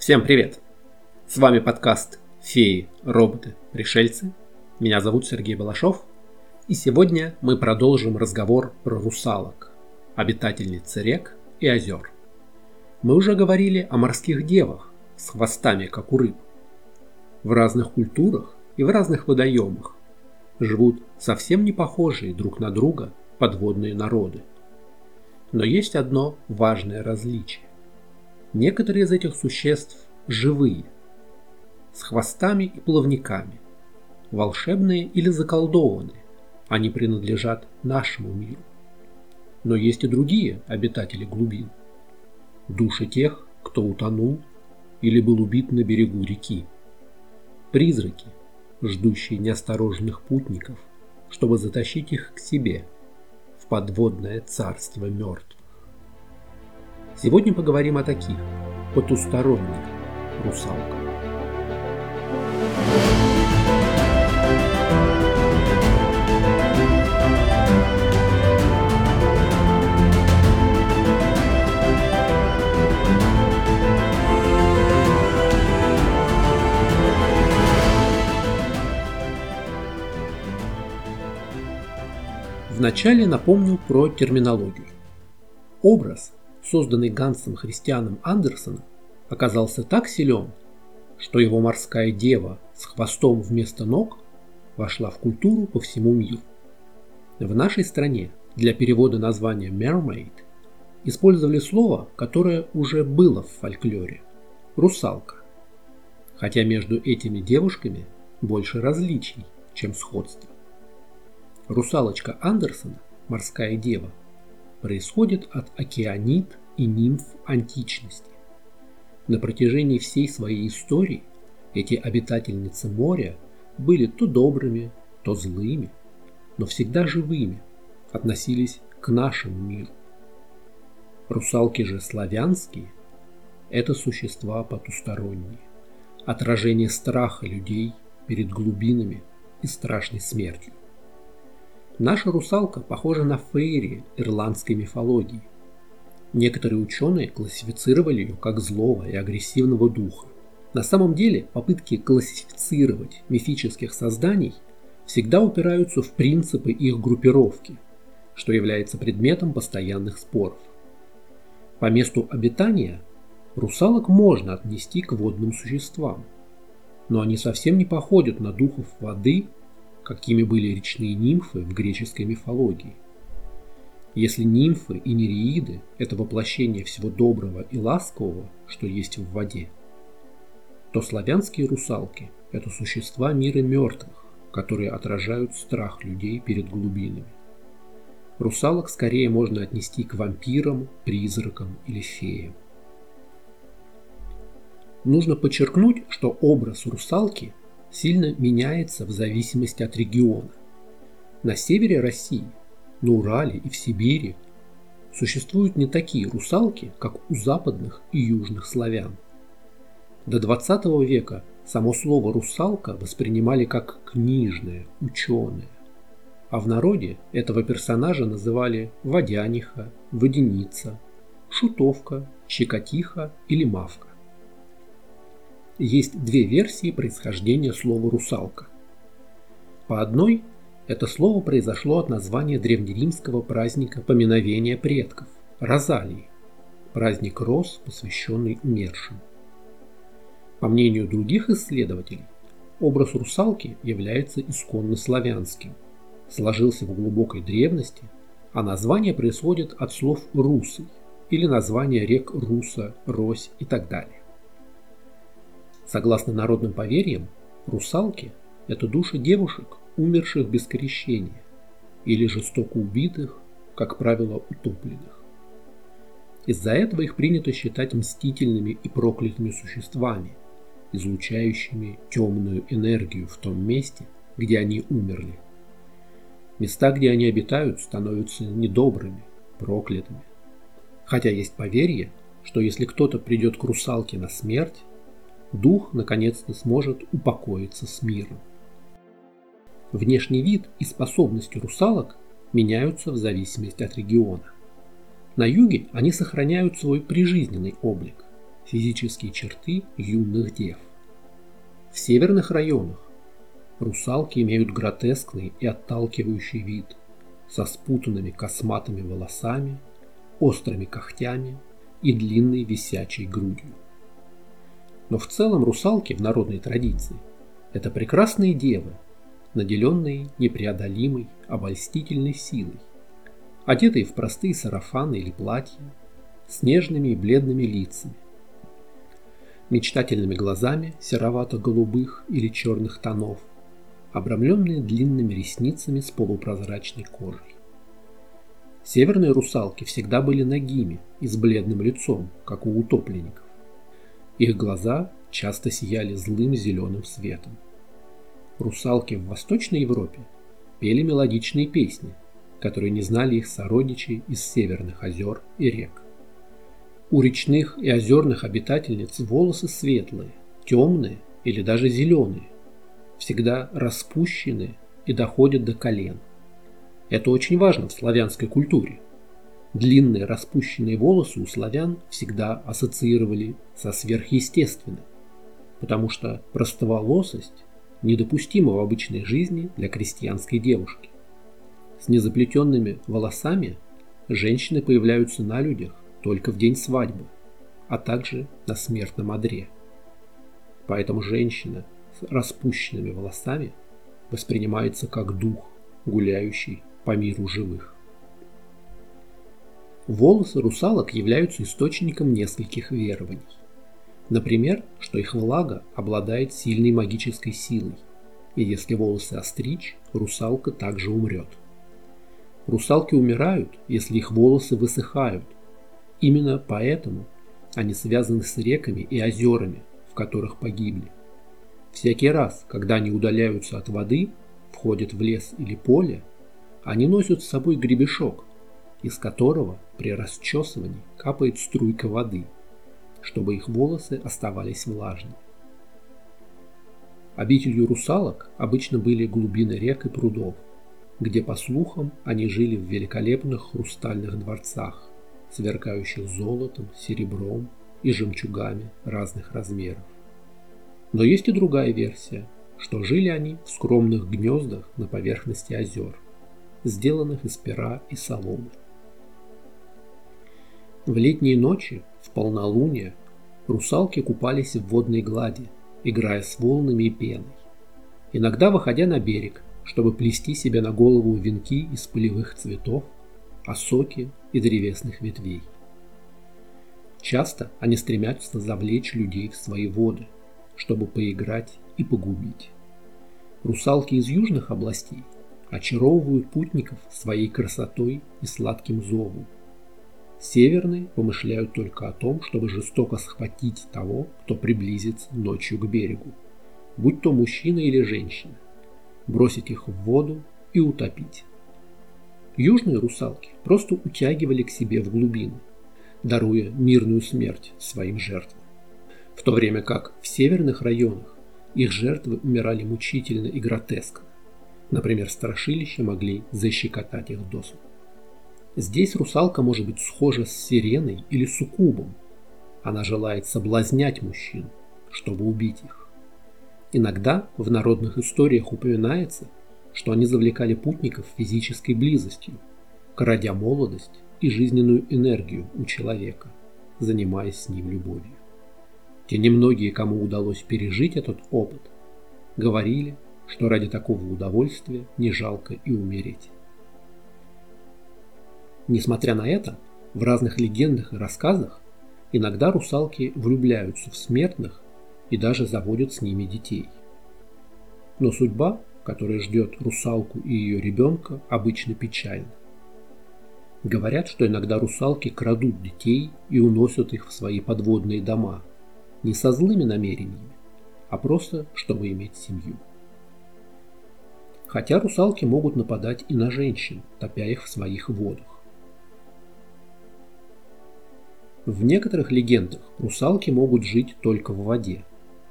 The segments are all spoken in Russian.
Всем привет! С вами подкаст «Феи, роботы, пришельцы». Меня зовут Сергей Балашов, и сегодня мы продолжим разговор про русалок, обитательниц рек и озер. Мы уже говорили о морских девах с хвостами, как у рыб. В разных культурах и в разных водоемах живут совсем не похожие друг на друга подводные народы. Но есть одно важное различие. Некоторые из этих существ живые, с хвостами и плавниками, волшебные или заколдованные, они принадлежат нашему миру. Но есть и другие обитатели глубин, души тех, кто утонул или был убит на берегу реки, призраки, ждущие неосторожных путников, чтобы затащить их к себе в подводное царство мертвых. Сегодня поговорим о таких, потусторонних русалках. Вначале напомню про терминологию. Образ созданный Гансом Христианом Андерсоном, оказался так силен, что его морская дева с хвостом вместо ног вошла в культуру по всему миру. В нашей стране для перевода названия mermaid использовали слово, которое уже было в фольклоре – русалка. Хотя между этими девушками больше различий, чем сходства. Русалочка Андерсона, морская дева, происходит от океанит и нимф античности. На протяжении всей своей истории эти обитательницы моря были то добрыми, то злыми, но всегда живыми, относились к нашему миру. Русалки же славянские – это существа потусторонние, отражение страха людей перед глубинами и страшной смертью. Наша русалка похожа на фейри ирландской мифологии. Некоторые ученые классифицировали ее как злого и агрессивного духа. На самом деле попытки классифицировать мифических созданий всегда упираются в принципы их группировки, что является предметом постоянных споров. По месту обитания русалок можно отнести к водным существам, но они совсем не походят на духов воды какими были речные нимфы в греческой мифологии. Если нимфы и нереиды – это воплощение всего доброго и ласкового, что есть в воде, то славянские русалки – это существа мира мертвых, которые отражают страх людей перед глубинами. Русалок скорее можно отнести к вампирам, призракам или феям. Нужно подчеркнуть, что образ русалки сильно меняется в зависимости от региона. На севере России, на Урале и в Сибири существуют не такие русалки, как у западных и южных славян. До 20 века само слово «русалка» воспринимали как книжное, ученое, а в народе этого персонажа называли водяниха, водяница, шутовка, щекотиха или мавка есть две версии происхождения слова «русалка». По одной, это слово произошло от названия древнеримского праздника поминовения предков – Розалии, праздник роз, посвященный умершим. По мнению других исследователей, образ русалки является исконно славянским, сложился в глубокой древности, а название происходит от слов «русый» или названия рек Руса, Рось и так далее. Согласно народным поверьям, русалки – это души девушек, умерших без крещения, или жестоко убитых, как правило, утопленных. Из-за этого их принято считать мстительными и проклятыми существами, излучающими темную энергию в том месте, где они умерли. Места, где они обитают, становятся недобрыми, проклятыми. Хотя есть поверье, что если кто-то придет к русалке на смерть, дух наконец-то сможет упокоиться с миром. Внешний вид и способности русалок меняются в зависимости от региона. На юге они сохраняют свой прижизненный облик – физические черты юных дев. В северных районах русалки имеют гротескный и отталкивающий вид, со спутанными косматыми волосами, острыми когтями и длинной висячей грудью. Но в целом русалки в народной традиции – это прекрасные девы, наделенные непреодолимой обольстительной силой, одетые в простые сарафаны или платья, с нежными и бледными лицами, мечтательными глазами серовато-голубых или черных тонов, обрамленные длинными ресницами с полупрозрачной кожей. Северные русалки всегда были нагими и с бледным лицом, как у утопленников. Их глаза часто сияли злым зеленым светом. Русалки в Восточной Европе пели мелодичные песни, которые не знали их сородичей из северных озер и рек. У речных и озерных обитательниц волосы светлые, темные или даже зеленые, всегда распущенные и доходят до колен. Это очень важно в славянской культуре. Длинные распущенные волосы у славян всегда ассоциировали со сверхъестественным, потому что простоволосость недопустима в обычной жизни для крестьянской девушки. С незаплетенными волосами женщины появляются на людях только в день свадьбы, а также на смертном одре. Поэтому женщина с распущенными волосами воспринимается как дух, гуляющий по миру живых. Волосы русалок являются источником нескольких верований. Например, что их влага обладает сильной магической силой, и если волосы остричь, русалка также умрет. Русалки умирают, если их волосы высыхают, Именно поэтому они связаны с реками и озерами, в которых погибли. Всякий раз, когда они удаляются от воды, входят в лес или поле, они носят с собой гребешок, из которого при расчесывании капает струйка воды, чтобы их волосы оставались влажными. Обителью русалок обычно были глубины рек и прудов, где, по слухам, они жили в великолепных хрустальных дворцах, сверкающих золотом, серебром и жемчугами разных размеров. Но есть и другая версия, что жили они в скромных гнездах на поверхности озер, сделанных из пера и соломы. В летние ночи, в полнолуние, русалки купались в водной глади, играя с волнами и пеной, иногда выходя на берег, чтобы плести себе на голову венки из полевых цветов, осоки и древесных ветвей. Часто они стремятся завлечь людей в свои воды, чтобы поиграть и погубить. Русалки из южных областей очаровывают путников своей красотой и сладким зовом. Северные помышляют только о том, чтобы жестоко схватить того, кто приблизится ночью к берегу, будь то мужчина или женщина, бросить их в воду и утопить. Южные русалки просто утягивали к себе в глубину, даруя мирную смерть своим жертвам. В то время как в северных районах их жертвы умирали мучительно и гротескно. Например, страшилища могли защекотать их досуг. Здесь русалка может быть схожа с сиреной или суккубом. Она желает соблазнять мужчин, чтобы убить их. Иногда в народных историях упоминается – что они завлекали путников физической близостью, крадя молодость и жизненную энергию у человека, занимаясь с ним любовью. Те немногие, кому удалось пережить этот опыт, говорили, что ради такого удовольствия не жалко и умереть. Несмотря на это, в разных легендах и рассказах иногда русалки влюбляются в смертных и даже заводят с ними детей. Но судьба которая ждет русалку и ее ребенка, обычно печально. Говорят, что иногда русалки крадут детей и уносят их в свои подводные дома, не со злыми намерениями, а просто чтобы иметь семью. Хотя русалки могут нападать и на женщин, топя их в своих водах. В некоторых легендах русалки могут жить только в воде,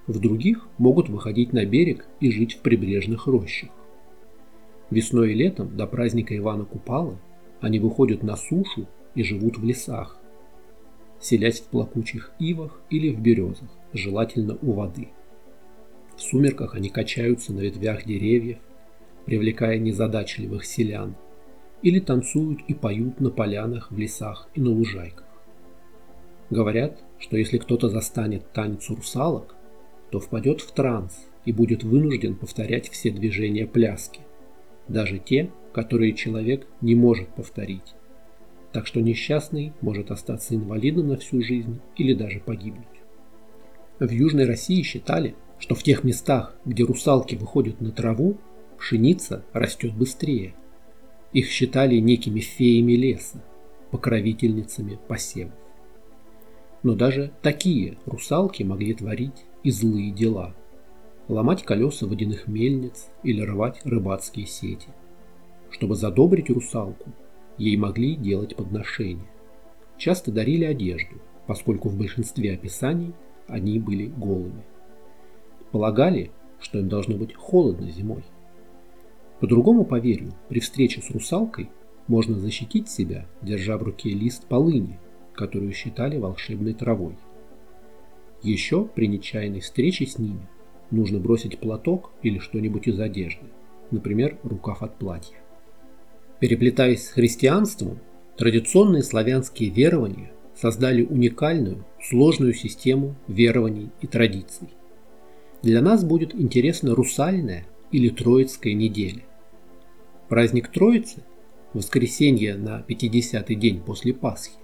в других могут выходить на берег и жить в прибрежных рощах. Весной и летом до праздника Ивана Купала они выходят на сушу и живут в лесах. селясь в плакучих ивах или в березах, желательно у воды. В сумерках они качаются на ветвях деревьев, привлекая незадачливых селян, или танцуют и поют на полянах, в лесах и на лужайках. Говорят, что если кто-то застанет танец русалок, то впадет в транс и будет вынужден повторять все движения пляски, даже те, которые человек не может повторить. Так что несчастный может остаться инвалидом на всю жизнь или даже погибнуть. В Южной России считали, что в тех местах, где русалки выходят на траву, пшеница растет быстрее. Их считали некими феями леса, покровительницами посевов. Но даже такие русалки могли творить и злые дела. Ломать колеса водяных мельниц или рвать рыбацкие сети. Чтобы задобрить русалку, ей могли делать подношения. Часто дарили одежду, поскольку в большинстве описаний они были голыми. Полагали, что им должно быть холодно зимой. По другому поверью, при встрече с русалкой можно защитить себя, держа в руке лист полыни, которую считали волшебной травой. Еще при нечаянной встрече с ними нужно бросить платок или что-нибудь из одежды, например, рукав от платья. Переплетаясь с христианством, традиционные славянские верования создали уникальную, сложную систему верований и традиций. Для нас будет интересна русальная или троицкая неделя. Праздник Троицы, воскресенье на 50-й день после Пасхи,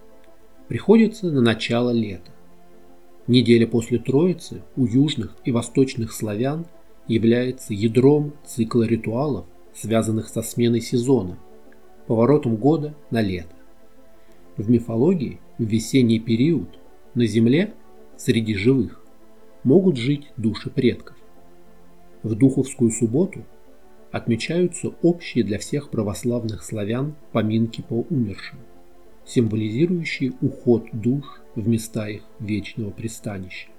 приходится на начало лета. Неделя после Троицы у южных и восточных славян является ядром цикла ритуалов, связанных со сменой сезона, поворотом года на лето. В мифологии в весенний период на Земле среди живых могут жить души предков. В Духовскую субботу отмечаются общие для всех православных славян поминки по умершим, символизирующие уход душ в места их вечного пристанища.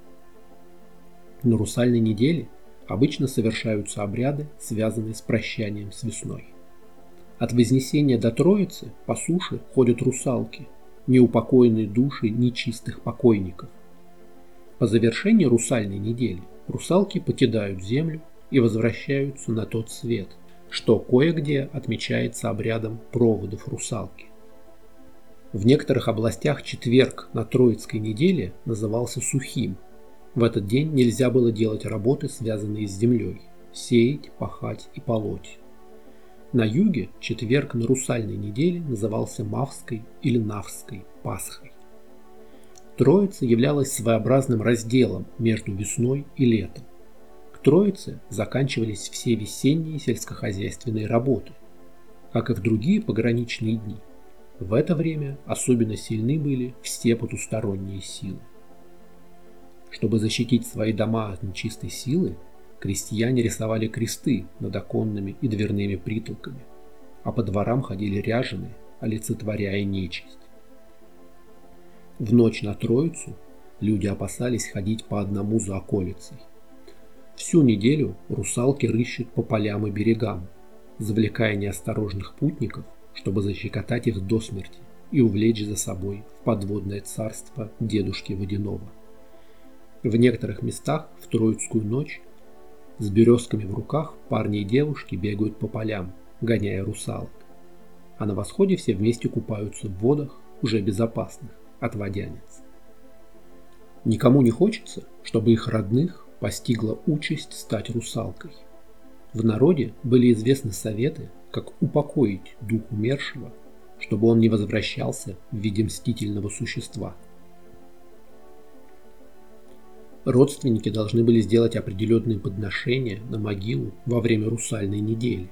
На русальной неделе обычно совершаются обряды, связанные с прощанием с весной. От Вознесения до Троицы по суше ходят русалки, неупокоенные души нечистых покойников. По завершении русальной недели русалки покидают землю и возвращаются на тот свет, что кое-где отмечается обрядом проводов русалки. В некоторых областях четверг на Троицкой неделе назывался сухим. В этот день нельзя было делать работы, связанные с землей – сеять, пахать и полоть. На юге четверг на русальной неделе назывался Мавской или Навской Пасхой. Троица являлась своеобразным разделом между весной и летом. К Троице заканчивались все весенние сельскохозяйственные работы. Как и в другие пограничные дни, в это время особенно сильны были все потусторонние силы. Чтобы защитить свои дома от нечистой силы, крестьяне рисовали кресты над оконными и дверными притолками, а по дворам ходили ряженые, олицетворяя нечисть. В ночь на Троицу люди опасались ходить по одному за околицей. Всю неделю русалки рыщут по полям и берегам, завлекая неосторожных путников чтобы защекотать их до смерти и увлечь за собой в подводное царство дедушки Водянова. В некоторых местах в Троицкую ночь с березками в руках парни и девушки бегают по полям, гоняя русалок. А на восходе все вместе купаются в водах, уже безопасных, от водянец. Никому не хочется, чтобы их родных постигла участь стать русалкой. В народе были известны советы, как упокоить дух умершего, чтобы он не возвращался в виде мстительного существа. Родственники должны были сделать определенные подношения на могилу во время русальной недели.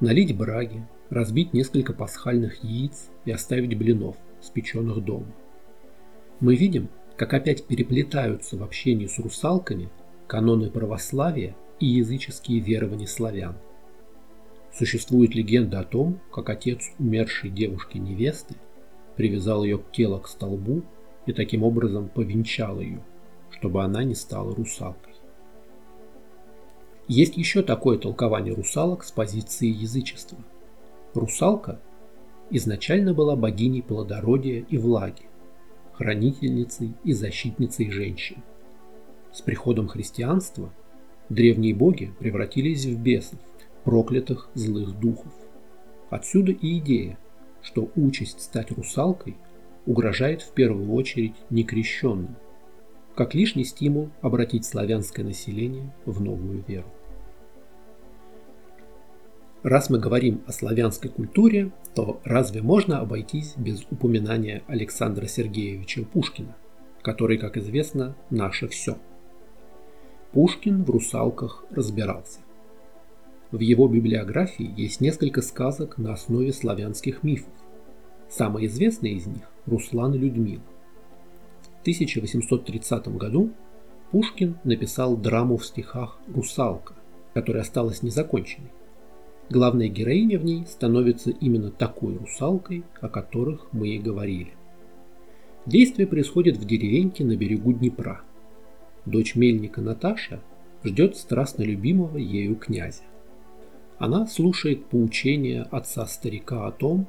Налить браги, разбить несколько пасхальных яиц и оставить блинов, спеченных дома. Мы видим, как опять переплетаются в общении с русалками каноны православия и языческие верования славян. Существует легенда о том, как отец умершей девушки-невесты привязал ее к телу к столбу и таким образом повенчал ее, чтобы она не стала русалкой. Есть еще такое толкование русалок с позиции язычества. Русалка изначально была богиней плодородия и влаги, хранительницей и защитницей женщин. С приходом христианства древние боги превратились в бесов, проклятых злых духов. Отсюда и идея, что участь стать русалкой угрожает в первую очередь некрещенным, как лишний стимул обратить славянское население в новую веру. Раз мы говорим о славянской культуре, то разве можно обойтись без упоминания Александра Сергеевича Пушкина, который, как известно, наше все? Пушкин в «Русалках» разбирался. В его библиографии есть несколько сказок на основе славянских мифов. Самый известный из них – Руслан и Людмила. В 1830 году Пушкин написал драму в стихах «Русалка», которая осталась незаконченной. Главная героиня в ней становится именно такой русалкой, о которых мы и говорили. Действие происходит в деревеньке на берегу Днепра. Дочь мельника Наташа ждет страстно любимого ею князя. Она слушает поучения отца-старика о том,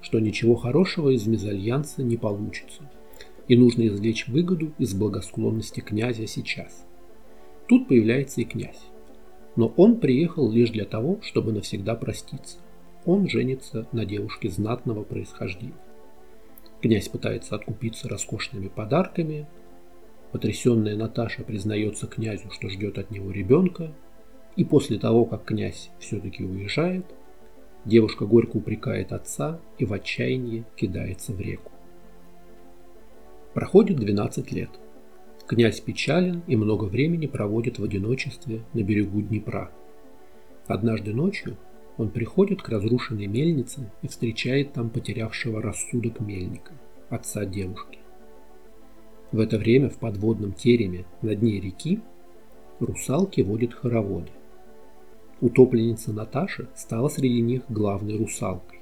что ничего хорошего из мезальянса не получится, и нужно извлечь выгоду из благосклонности князя сейчас. Тут появляется и князь. Но он приехал лишь для того, чтобы навсегда проститься. Он женится на девушке знатного происхождения. Князь пытается откупиться роскошными подарками. Потрясенная Наташа признается князю, что ждет от него ребенка. И после того, как князь все-таки уезжает, девушка горько упрекает отца и в отчаянии кидается в реку. Проходит 12 лет – Князь печален и много времени проводит в одиночестве на берегу Днепра. Однажды ночью он приходит к разрушенной мельнице и встречает там потерявшего рассудок мельника, отца девушки. В это время в подводном тереме на дне реки русалки водят хороводы. Утопленница Наташа стала среди них главной русалкой.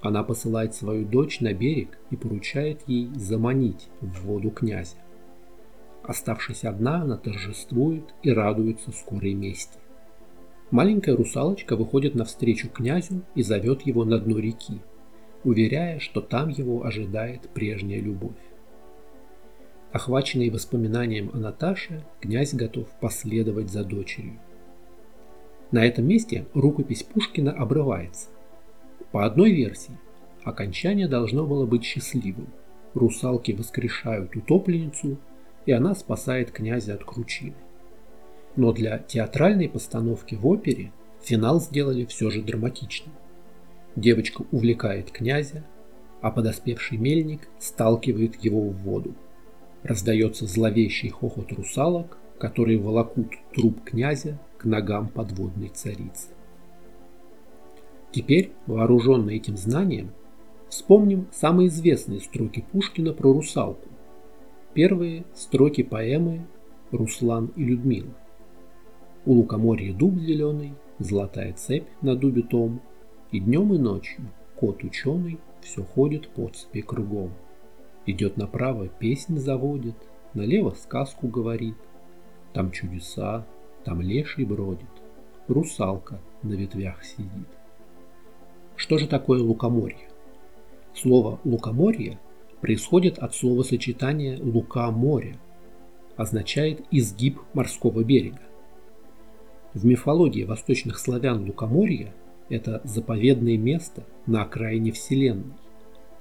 Она посылает свою дочь на берег и поручает ей заманить в воду князя. Оставшись одна, она торжествует и радуется скорой мести. Маленькая русалочка выходит навстречу князю и зовет его на дно реки, уверяя, что там его ожидает прежняя любовь. Охваченный воспоминанием о Наташе, князь готов последовать за дочерью. На этом месте рукопись Пушкина обрывается. По одной версии, окончание должно было быть счастливым. Русалки воскрешают утопленницу и она спасает князя от кручины. Но для театральной постановки в опере финал сделали все же драматичным. Девочка увлекает князя, а подоспевший мельник сталкивает его в воду. Раздается зловещий хохот русалок, которые волокут труп князя к ногам подводной царицы. Теперь, вооруженный этим знанием, вспомним самые известные строки Пушкина про русалку, Первые строки поэмы «Руслан и Людмила». У лукоморья дуб зеленый, золотая цепь на дубе том, И днем и ночью кот ученый все ходит по цепи кругом. Идет направо, песнь заводит, налево сказку говорит. Там чудеса, там леший бродит, русалка на ветвях сидит. Что же такое лукоморье? Слово «лукоморье» происходит от словосочетания «лука моря», означает «изгиб морского берега». В мифологии восточных славян лукоморье – это заповедное место на окраине Вселенной,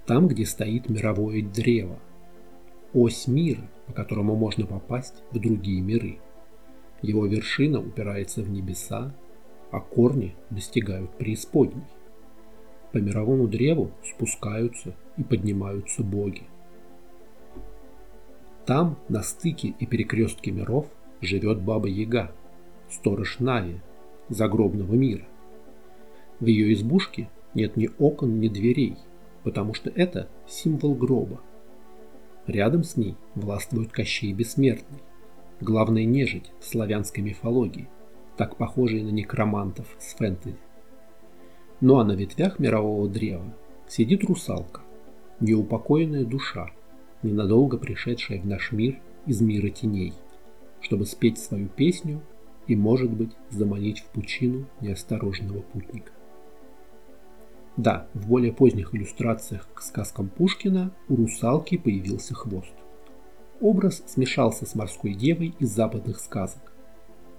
там, где стоит мировое древо, ось мира, по которому можно попасть в другие миры. Его вершина упирается в небеса, а корни достигают преисподней. По мировому древу спускаются и поднимаются боги. Там, на стыке и перекрестке миров, живет Баба Яга, сторож Нави, загробного мира. В ее избушке нет ни окон, ни дверей, потому что это символ гроба. Рядом с ней властвует Кощей Бессмертный, главная нежить в славянской мифологии, так похожий на некромантов с фэнтези. Ну а на ветвях мирового древа сидит русалка, неупокоенная душа, ненадолго пришедшая в наш мир из мира теней, чтобы спеть свою песню и, может быть, заманить в пучину неосторожного путника. Да, в более поздних иллюстрациях к сказкам Пушкина у русалки появился хвост. Образ смешался с морской девой из западных сказок.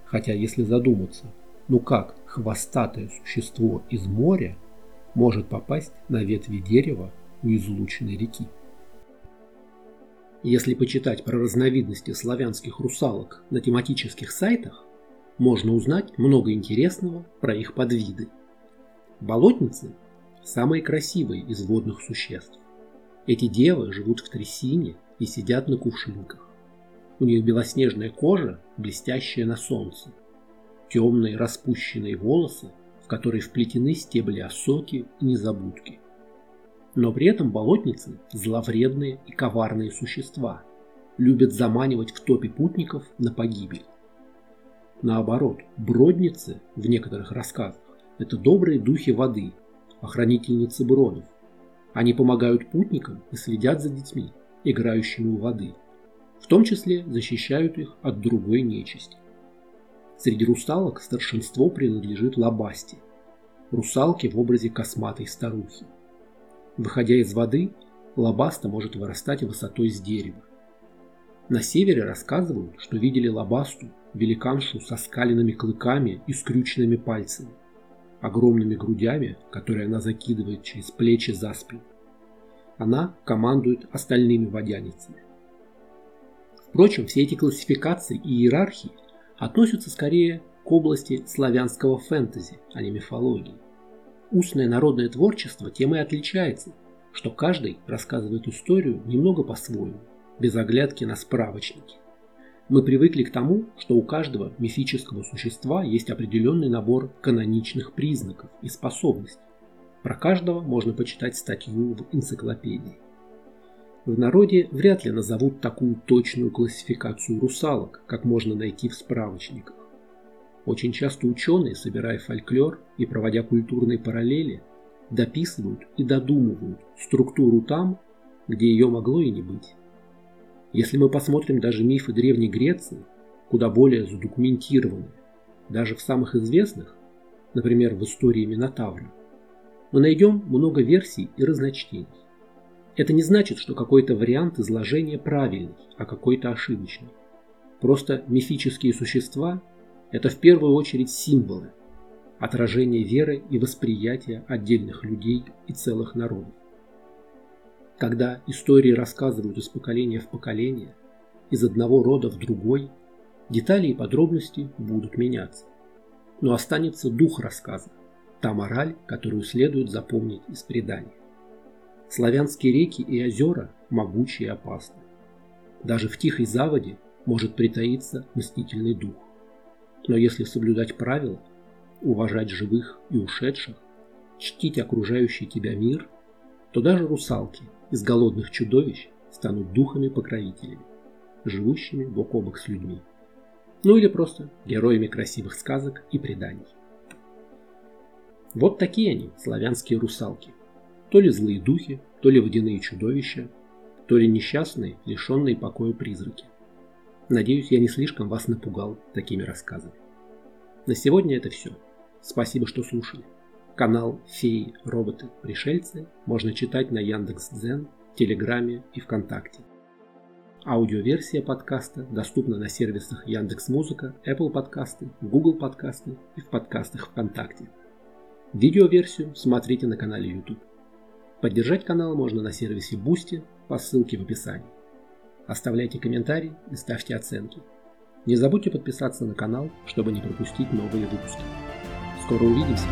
Хотя, если задуматься, ну как хвостатое существо из моря может попасть на ветви дерева у излученной реки? Если почитать про разновидности славянских русалок на тематических сайтах, можно узнать много интересного про их подвиды. Болотницы – самые красивые из водных существ. Эти девы живут в трясине и сидят на кувшинках. У них белоснежная кожа, блестящая на солнце. Темные распущенные волосы, в которые вплетены стебли осоки и незабудки – но при этом болотницы – зловредные и коварные существа, любят заманивать в топе путников на погибель. Наоборот, бродницы в некоторых рассказах – это добрые духи воды, охранительницы бронов. Они помогают путникам и следят за детьми, играющими у воды, в том числе защищают их от другой нечисти. Среди русалок старшинство принадлежит лабасти, русалке в образе косматой старухи. Выходя из воды, лобаста может вырастать высотой с дерева. На севере рассказывают, что видели лобасту, великаншу со скаленными клыками и скрюченными пальцами, огромными грудями, которые она закидывает через плечи за спину. Она командует остальными водяницами. Впрочем, все эти классификации и иерархии относятся скорее к области славянского фэнтези, а не мифологии. Устное народное творчество тем и отличается, что каждый рассказывает историю немного по-своему, без оглядки на справочники. Мы привыкли к тому, что у каждого мифического существа есть определенный набор каноничных признаков и способностей. Про каждого можно почитать статью в энциклопедии. В народе вряд ли назовут такую точную классификацию русалок, как можно найти в справочниках. Очень часто ученые, собирая фольклор и проводя культурные параллели, дописывают и додумывают структуру там, где ее могло и не быть. Если мы посмотрим даже мифы Древней Греции, куда более задокументированные, даже в самых известных, например, в истории Минотавра, мы найдем много версий и разночтений. Это не значит, что какой-то вариант изложения правильный, а какой-то ошибочный. Просто мифические существа это в первую очередь символы, отражение веры и восприятия отдельных людей и целых народов. Когда истории рассказывают из поколения в поколение, из одного рода в другой, детали и подробности будут меняться. Но останется дух рассказа, та мораль, которую следует запомнить из преданий. Славянские реки и озера могучие и опасны. Даже в тихой заводе может притаиться мстительный дух. Но если соблюдать правила, уважать живых и ушедших, чтить окружающий тебя мир, то даже русалки из голодных чудовищ станут духами-покровителями, живущими бок о бок с людьми. Ну или просто героями красивых сказок и преданий. Вот такие они, славянские русалки. То ли злые духи, то ли водяные чудовища, то ли несчастные, лишенные покоя призраки. Надеюсь, я не слишком вас напугал такими рассказами. На сегодня это все. Спасибо, что слушали. Канал «Феи, роботы, пришельцы» можно читать на Яндекс.Дзен, Телеграме и ВКонтакте. Аудиоверсия подкаста доступна на сервисах Яндекс.Музыка, Apple подкасты, Google подкасты и в подкастах ВКонтакте. Видеоверсию смотрите на канале YouTube. Поддержать канал можно на сервисе Boosty по ссылке в описании. Оставляйте комментарии и ставьте оценки. Не забудьте подписаться на канал, чтобы не пропустить новые выпуски. Скоро увидимся!